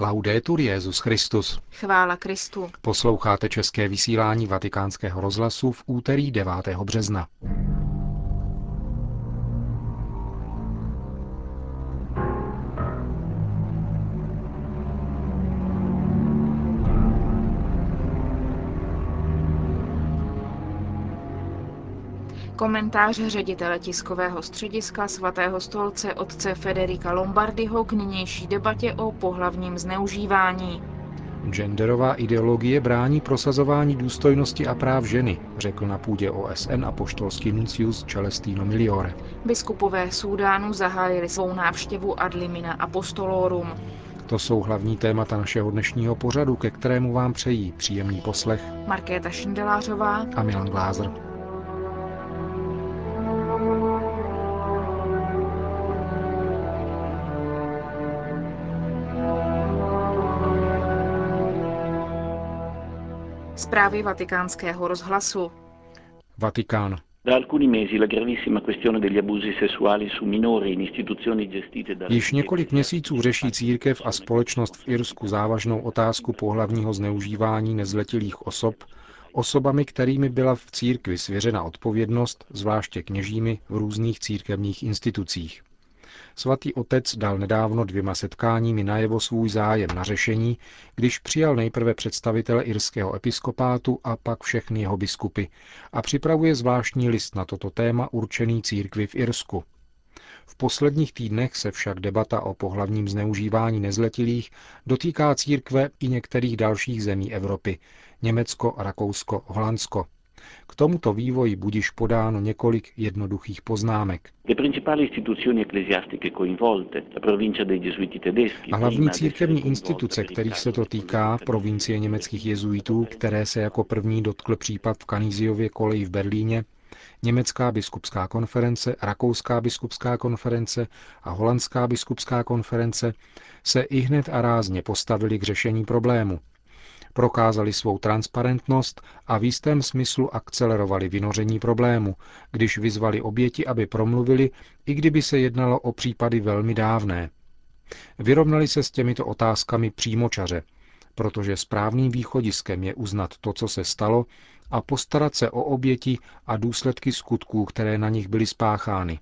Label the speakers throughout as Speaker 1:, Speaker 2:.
Speaker 1: Laudetur Jezus Christus.
Speaker 2: Chvála Kristu.
Speaker 1: Posloucháte české vysílání Vatikánského rozhlasu v úterý 9. března.
Speaker 2: Komentář ředitele tiskového střediska svatého stolce otce Federika Lombardiho k nynější debatě o pohlavním zneužívání.
Speaker 1: Genderová ideologie brání prosazování důstojnosti a práv ženy, řekl na půdě OSN a poštolský nuncius Celestino Miliore.
Speaker 2: Biskupové Súdánu zahájili svou návštěvu Adlimina Apostolorum.
Speaker 1: To jsou hlavní témata našeho dnešního pořadu, ke kterému vám přejí příjemný poslech
Speaker 2: Markéta Šindelářová
Speaker 1: a Milan Glázer.
Speaker 2: Zprávy vatikánského rozhlasu.
Speaker 1: Vatikán. Již několik měsíců řeší církev a společnost v Irsku závažnou otázku pohlavního zneužívání nezletilých osob, osobami, kterými byla v církvi svěřena odpovědnost, zvláště kněžími v různých církevních institucích. Svatý otec dal nedávno dvěma setkáními najevo svůj zájem na řešení, když přijal nejprve představitele irského episkopátu a pak všechny jeho biskupy a připravuje zvláštní list na toto téma určený církvi v Irsku. V posledních týdnech se však debata o pohlavním zneužívání nezletilých dotýká církve i některých dalších zemí Evropy, Německo, Rakousko, Holandsko. K tomuto vývoji budiš podáno několik jednoduchých poznámek. A hlavní církevní instituce, kterých se to týká, provincie německých jezuitů, které se jako první dotkl případ v Kaníziově koleji v Berlíně, Německá biskupská konference, Rakouská biskupská konference a Holandská biskupská konference se i hned a rázně postavili k řešení problému prokázali svou transparentnost a v jistém smyslu akcelerovali vynoření problému, když vyzvali oběti, aby promluvili, i kdyby se jednalo o případy velmi dávné. Vyrovnali se s těmito otázkami přímočaře, protože správným východiskem je uznat to, co se stalo, a postarat se o oběti a důsledky skutků, které na nich byly spáchány.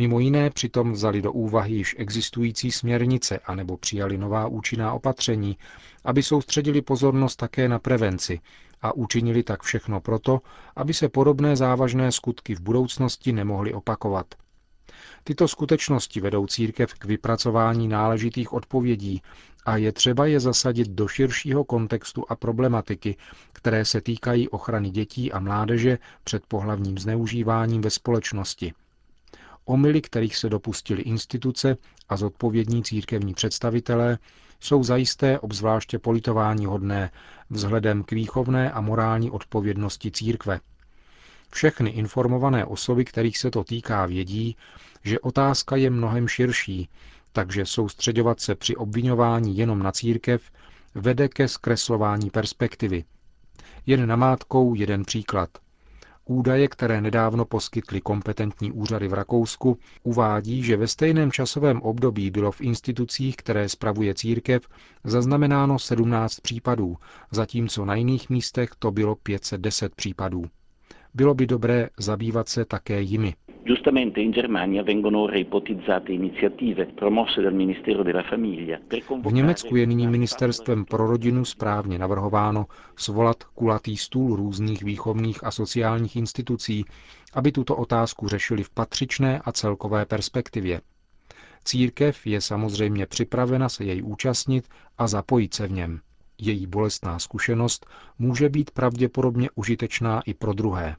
Speaker 1: Mimo jiné přitom vzali do úvahy již existující směrnice anebo přijali nová účinná opatření, aby soustředili pozornost také na prevenci a učinili tak všechno proto, aby se podobné závažné skutky v budoucnosti nemohly opakovat. Tyto skutečnosti vedou církev k vypracování náležitých odpovědí a je třeba je zasadit do širšího kontextu a problematiky, které se týkají ochrany dětí a mládeže před pohlavním zneužíváním ve společnosti – Omily, kterých se dopustili instituce a zodpovědní církevní představitelé, jsou zajisté obzvláště politování hodné vzhledem k výchovné a morální odpovědnosti církve. Všechny informované osoby, kterých se to týká, vědí, že otázka je mnohem širší, takže soustředovat se při obvinování jenom na církev vede ke zkreslování perspektivy. Jen namátkou jeden příklad – Údaje, které nedávno poskytly kompetentní úřady v Rakousku, uvádí, že ve stejném časovém období bylo v institucích, které spravuje církev, zaznamenáno 17 případů, zatímco na jiných místech to bylo 510 případů. Bylo by dobré zabývat se také jimi.
Speaker 3: Giustamente in Germania vengono ora ipotizzate iniziative promosse dal Ministero della Famiglia per
Speaker 1: V Německu je nyní ministerstvem pro rodinu správně navrhováno svolat kulatý stůl různých výchovných a sociálních institucí, aby tuto otázku řešili v patřičné a celkové perspektivě. Církev je samozřejmě připravena se jej účastnit a zapojit se v něm. Její bolestná zkušenost může být pravděpodobně užitečná i pro druhé.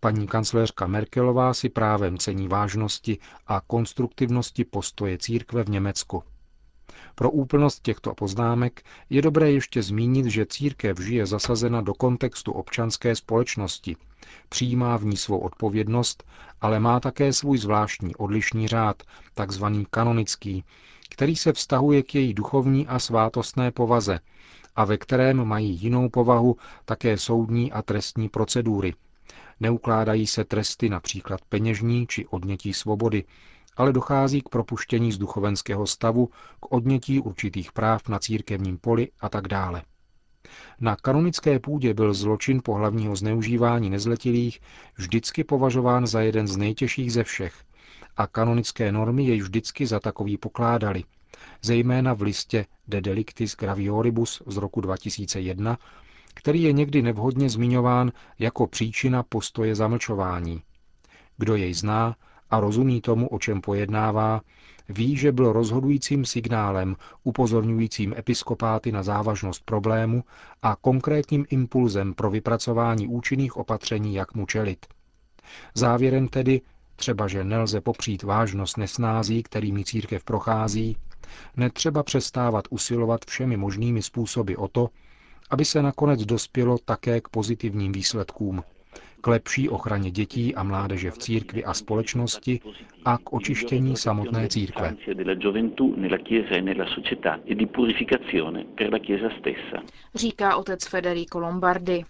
Speaker 1: Paní kancléřka Merkelová si právem cení vážnosti a konstruktivnosti postoje církve v Německu. Pro úplnost těchto poznámek je dobré ještě zmínit, že církev žije zasazena do kontextu občanské společnosti, přijímá v ní svou odpovědnost, ale má také svůj zvláštní odlišný řád, takzvaný kanonický, který se vztahuje k její duchovní a svátostné povaze a ve kterém mají jinou povahu také soudní a trestní procedury, Neukládají se tresty například peněžní či odnětí svobody, ale dochází k propuštění z duchovenského stavu, k odnětí určitých práv na církevním poli a tak dále. Na kanonické půdě byl zločin pohlavního zneužívání nezletilých vždycky považován za jeden z nejtěžších ze všech a kanonické normy jej vždycky za takový pokládali, zejména v listě De Delictis Gravioribus z roku 2001, který je někdy nevhodně zmiňován jako příčina postoje zamlčování. Kdo jej zná a rozumí tomu, o čem pojednává, ví, že byl rozhodujícím signálem upozorňujícím episkopáty na závažnost problému a konkrétním impulzem pro vypracování účinných opatření, jak mu čelit. Závěrem tedy, třeba že nelze popřít vážnost nesnází, kterými církev prochází, netřeba přestávat usilovat všemi možnými způsoby o to, aby se nakonec dospělo také k pozitivním výsledkům, k lepší ochraně dětí a mládeže v církvi a společnosti a k očištění samotné církve.
Speaker 2: Říká otec Federico Lombardi.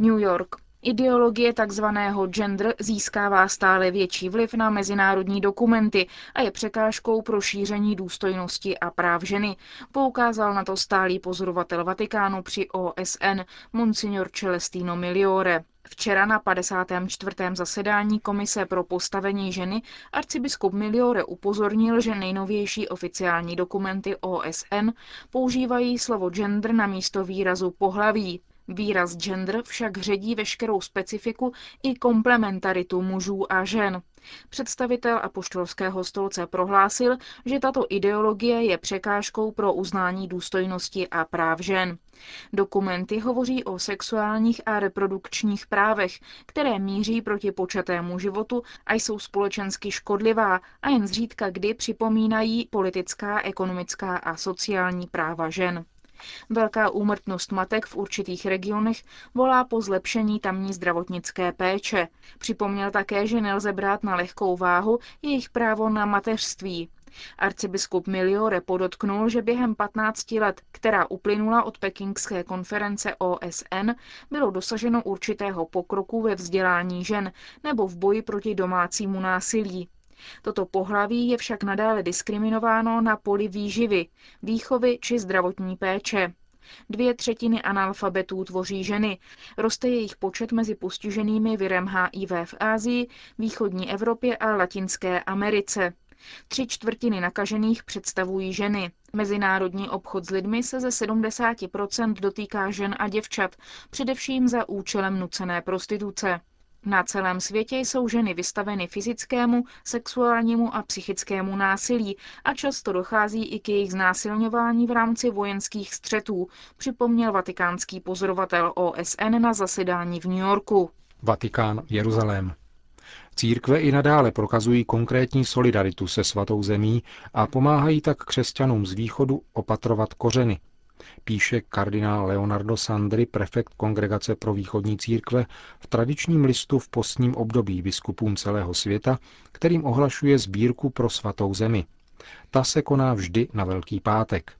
Speaker 2: New York. Ideologie tzv. gender získává stále větší vliv na mezinárodní dokumenty a je překážkou pro šíření důstojnosti a práv ženy, poukázal na to stálý pozorovatel Vatikánu při OSN Monsignor Celestino Miliore. Včera na 54. zasedání Komise pro postavení ženy arcibiskup Miliore upozornil, že nejnovější oficiální dokumenty OSN používají slovo gender na místo výrazu pohlaví. Výraz gender však ředí veškerou specifiku i komplementaritu mužů a žen. Představitel apoštolského stolce prohlásil, že tato ideologie je překážkou pro uznání důstojnosti a práv žen. Dokumenty hovoří o sexuálních a reprodukčních právech, které míří proti počatému životu a jsou společensky škodlivá a jen zřídka kdy připomínají politická, ekonomická a sociální práva žen. Velká úmrtnost matek v určitých regionech volá po zlepšení tamní zdravotnické péče. Připomněl také, že nelze brát na lehkou váhu jejich právo na mateřství. Arcibiskup Miliore podotknul, že během 15 let, která uplynula od pekingské konference OSN, bylo dosaženo určitého pokroku ve vzdělání žen nebo v boji proti domácímu násilí. Toto pohlaví je však nadále diskriminováno na poli výživy, výchovy či zdravotní péče. Dvě třetiny analfabetů tvoří ženy. Roste jejich počet mezi postiženými virem HIV v Ázii, východní Evropě a Latinské Americe. Tři čtvrtiny nakažených představují ženy. Mezinárodní obchod s lidmi se ze 70% dotýká žen a děvčat, především za účelem nucené prostituce. Na celém světě jsou ženy vystaveny fyzickému, sexuálnímu a psychickému násilí a často dochází i k jejich znásilňování v rámci vojenských střetů, připomněl vatikánský pozorovatel OSN na zasedání v New Yorku.
Speaker 1: Vatikán, Jeruzalém. Církve i nadále prokazují konkrétní solidaritu se svatou zemí a pomáhají tak křesťanům z východu opatrovat kořeny, píše kardinál Leonardo Sandri, prefekt Kongregace pro východní církve, v tradičním listu v postním období biskupům celého světa, kterým ohlašuje sbírku pro svatou zemi. Ta se koná vždy na Velký pátek.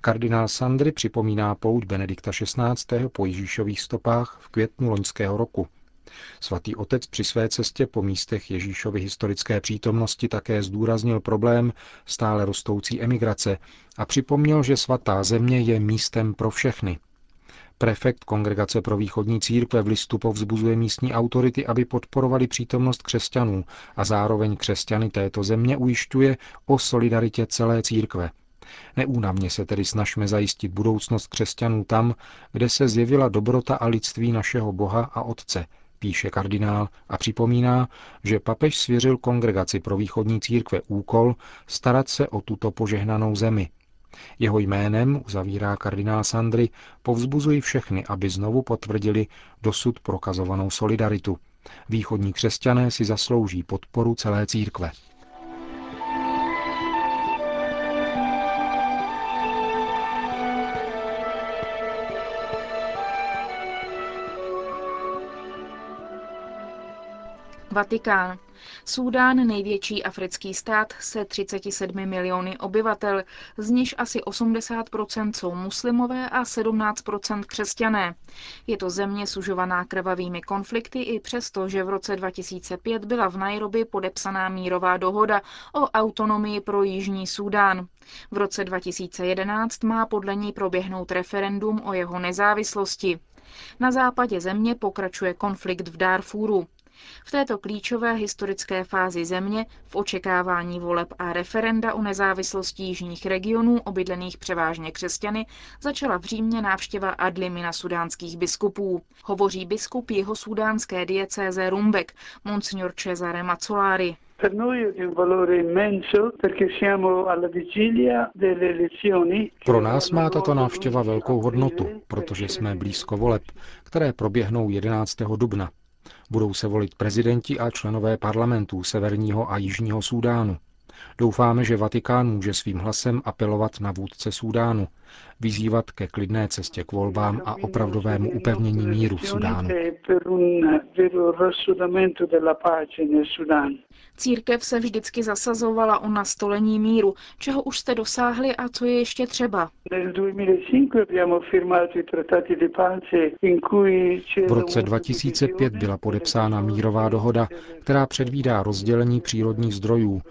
Speaker 1: Kardinál Sandry připomíná pout Benedikta XVI. po Ježíšových stopách v květnu loňského roku – Svatý otec při své cestě po místech Ježíšovy historické přítomnosti také zdůraznil problém stále rostoucí emigrace a připomněl, že svatá země je místem pro všechny. Prefekt Kongregace pro východní církve v listu povzbuzuje místní autority, aby podporovali přítomnost křesťanů a zároveň křesťany této země ujišťuje o solidaritě celé církve. Neúnavně se tedy snažme zajistit budoucnost křesťanů tam, kde se zjevila dobrota a lidství našeho Boha a Otce – píše kardinál a připomíná, že papež svěřil kongregaci pro východní církve úkol starat se o tuto požehnanou zemi. Jeho jménem, uzavírá kardinál Sandry, povzbuzují všechny, aby znovu potvrdili dosud prokazovanou solidaritu. Východní křesťané si zaslouží podporu celé církve.
Speaker 2: Vatikán. Súdán, největší africký stát se 37 miliony obyvatel, z nich asi 80% jsou muslimové a 17% křesťané. Je to země sužovaná krvavými konflikty i přesto, že v roce 2005 byla v Nairobi podepsaná mírová dohoda o autonomii pro Jižní Súdán. V roce 2011 má podle ní proběhnout referendum o jeho nezávislosti. Na západě země pokračuje konflikt v Darfuru. V této klíčové historické fázi země, v očekávání voleb a referenda o nezávislosti jižních regionů, obydlených převážně křesťany, začala v Římě návštěva Adlimina sudánských biskupů. Hovoří biskup jeho sudánské diecéze Rumbek, monsignor Cesare Mazzolari.
Speaker 1: Pro nás má tato návštěva velkou hodnotu, protože jsme blízko voleb, které proběhnou 11. dubna. Budou se volit prezidenti a členové parlamentů Severního a Jižního Súdánu. Doufáme, že Vatikán může svým hlasem apelovat na vůdce Súdánu, vyzývat ke klidné cestě k volbám a opravdovému upevnění míru v Súdánu.
Speaker 2: Církev se vždycky zasazovala o nastolení míru, čeho už jste dosáhli a co je ještě třeba.
Speaker 1: V roce 2005 byla podepsána mírová dohoda, která předvídá rozdělení přírodních zdrojů,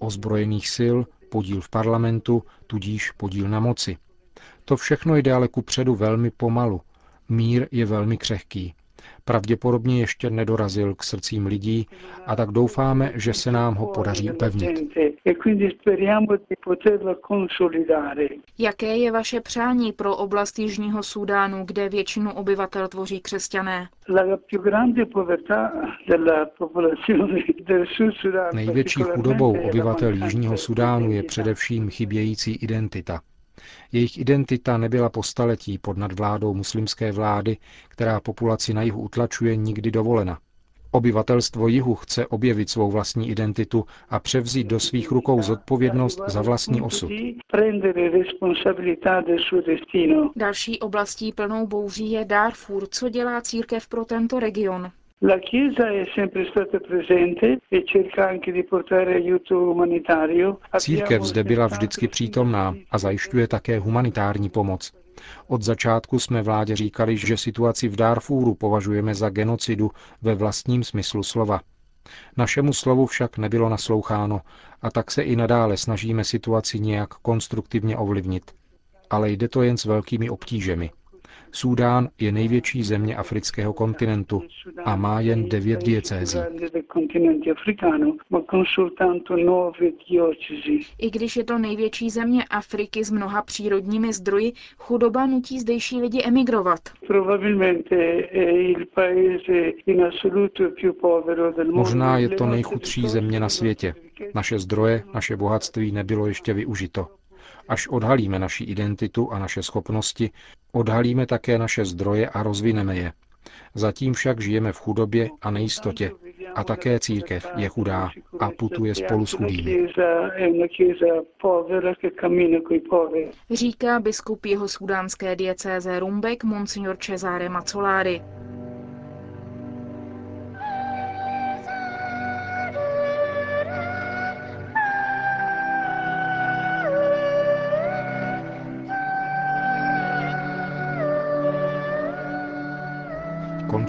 Speaker 1: ozbrojených sil, podíl v parlamentu, tudíž podíl na moci. To všechno jde ale ku předu velmi pomalu. Mír je velmi křehký. Pravděpodobně ještě nedorazil k srdcím lidí a tak doufáme, že se nám ho podaří upevnit.
Speaker 2: Jaké je vaše přání pro oblast Jižního Súdánu, kde většinu obyvatel tvoří křesťané?
Speaker 1: Největší chudobou obyvatel Jižního Sudánu je především chybějící identita. Jejich identita nebyla po staletí pod nadvládou muslimské vlády, která populaci na jihu utlačuje, nikdy dovolena. Obyvatelstvo jihu chce objevit svou vlastní identitu a převzít do svých rukou zodpovědnost za vlastní osud.
Speaker 2: Další oblastí plnou bouří je Darfur. Co dělá církev pro tento region?
Speaker 4: La Chiesa è sempre stata presente e cerca anche di portare aiuto umanitario.
Speaker 1: Církev zde byla vždycky přítomná a zajišťuje také humanitární pomoc. Od začátku jsme vládě říkali, že situaci v Darfúru považujeme za genocidu ve vlastním smyslu slova. Našemu slovu však nebylo nasloucháno a tak se i nadále snažíme situaci nějak konstruktivně ovlivnit. Ale jde to jen s velkými obtížemi. Súdán je největší země afrického kontinentu a má jen devět diecézí.
Speaker 2: I když je to největší země Afriky s mnoha přírodními zdroji, chudoba nutí zdejší lidi emigrovat.
Speaker 1: Možná je to nejchudší země na světě. Naše zdroje, naše bohatství nebylo ještě využito. Až odhalíme naši identitu a naše schopnosti, odhalíme také naše zdroje a rozvineme je. Zatím však žijeme v chudobě a nejistotě a také církev je chudá a putuje spolu s chudými.
Speaker 2: Říká biskup jeho sudánské diecéze Rumbek Monsignor Cesare Mazzolari.